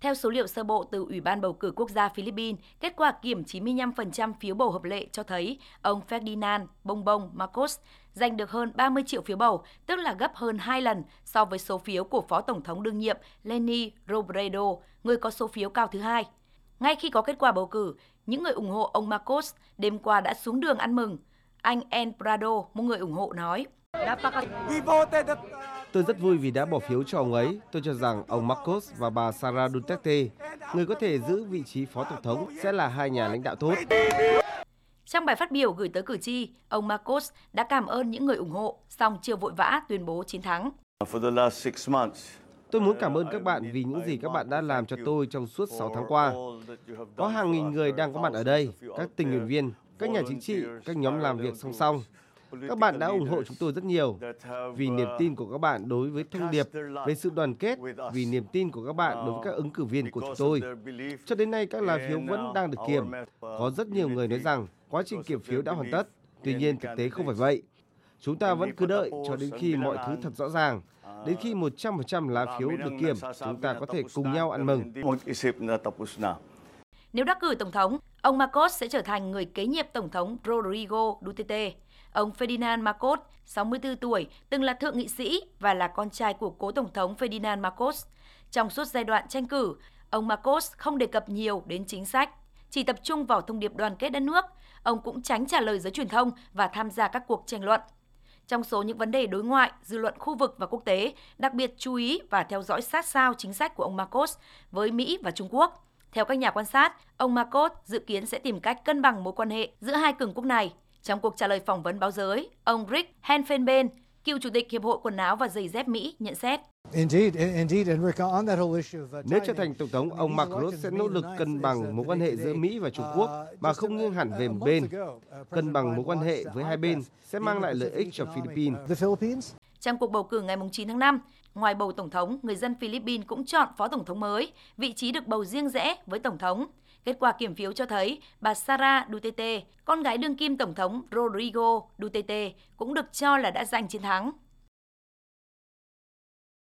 Theo số liệu sơ bộ từ Ủy ban bầu cử quốc gia Philippines, kết quả kiểm 95% phiếu bầu hợp lệ cho thấy ông Ferdinand Bongbong Marcos giành được hơn 30 triệu phiếu bầu, tức là gấp hơn 2 lần so với số phiếu của Phó Tổng thống đương nhiệm Leni Robredo, người có số phiếu cao thứ hai. Ngay khi có kết quả bầu cử, những người ủng hộ ông Marcos đêm qua đã xuống đường ăn mừng. Anh En Prado, một người ủng hộ nói. Tôi rất vui vì đã bỏ phiếu cho ông ấy. Tôi cho rằng ông Marcos và bà Sara Duterte, người có thể giữ vị trí phó tổng thống, sẽ là hai nhà lãnh đạo tốt. Trong bài phát biểu gửi tới cử tri, ông Marcos đã cảm ơn những người ủng hộ, song chưa vội vã tuyên bố chiến thắng. Tôi muốn cảm ơn các bạn vì những gì các bạn đã làm cho tôi trong suốt 6 tháng qua. Có hàng nghìn người đang có mặt ở đây, các tình nguyện viên, các nhà chính trị, các nhóm làm việc song song. Các bạn đã ủng hộ chúng tôi rất nhiều vì niềm tin của các bạn đối với thông điệp về sự đoàn kết, vì niềm tin của các bạn đối với các ứng cử viên của chúng tôi. Cho đến nay các lá phiếu vẫn đang được kiểm. Có rất nhiều người nói rằng quá trình kiểm phiếu đã hoàn tất. Tuy nhiên thực tế không phải vậy. Chúng ta vẫn cứ đợi cho đến khi mọi thứ thật rõ ràng. Đến khi 100% lá phiếu được kiểm, chúng ta có thể cùng nhau ăn mừng. Nếu đắc cử Tổng thống, ông Marcos sẽ trở thành người kế nhiệm Tổng thống Rodrigo Duterte. Ông Ferdinand Marcos, 64 tuổi, từng là thượng nghị sĩ và là con trai của cố Tổng thống Ferdinand Marcos. Trong suốt giai đoạn tranh cử, ông Marcos không đề cập nhiều đến chính sách, chỉ tập trung vào thông điệp đoàn kết đất nước. Ông cũng tránh trả lời giới truyền thông và tham gia các cuộc tranh luận. Trong số những vấn đề đối ngoại, dư luận khu vực và quốc tế đặc biệt chú ý và theo dõi sát sao chính sách của ông Marcos với Mỹ và Trung Quốc. Theo các nhà quan sát, ông Marcos dự kiến sẽ tìm cách cân bằng mối quan hệ giữa hai cường quốc này. Trong cuộc trả lời phỏng vấn báo giới, ông Rick Henfenben, cựu chủ tịch Hiệp hội Quần áo và Giày dép Mỹ, nhận xét. Nếu trở thành tổng thống, ông Macron sẽ nỗ lực cân bằng mối quan hệ giữa Mỹ và Trung Quốc mà không nghiêng hẳn về một bên. Cân bằng mối quan hệ với hai bên sẽ mang lại lợi ích cho Philippines. Trong cuộc bầu cử ngày 9 tháng 5, ngoài bầu tổng thống, người dân Philippines cũng chọn phó tổng thống mới, vị trí được bầu riêng rẽ với tổng thống. Kết quả kiểm phiếu cho thấy bà Sara Duterte, con gái đương kim tổng thống Rodrigo Duterte, cũng được cho là đã giành chiến thắng.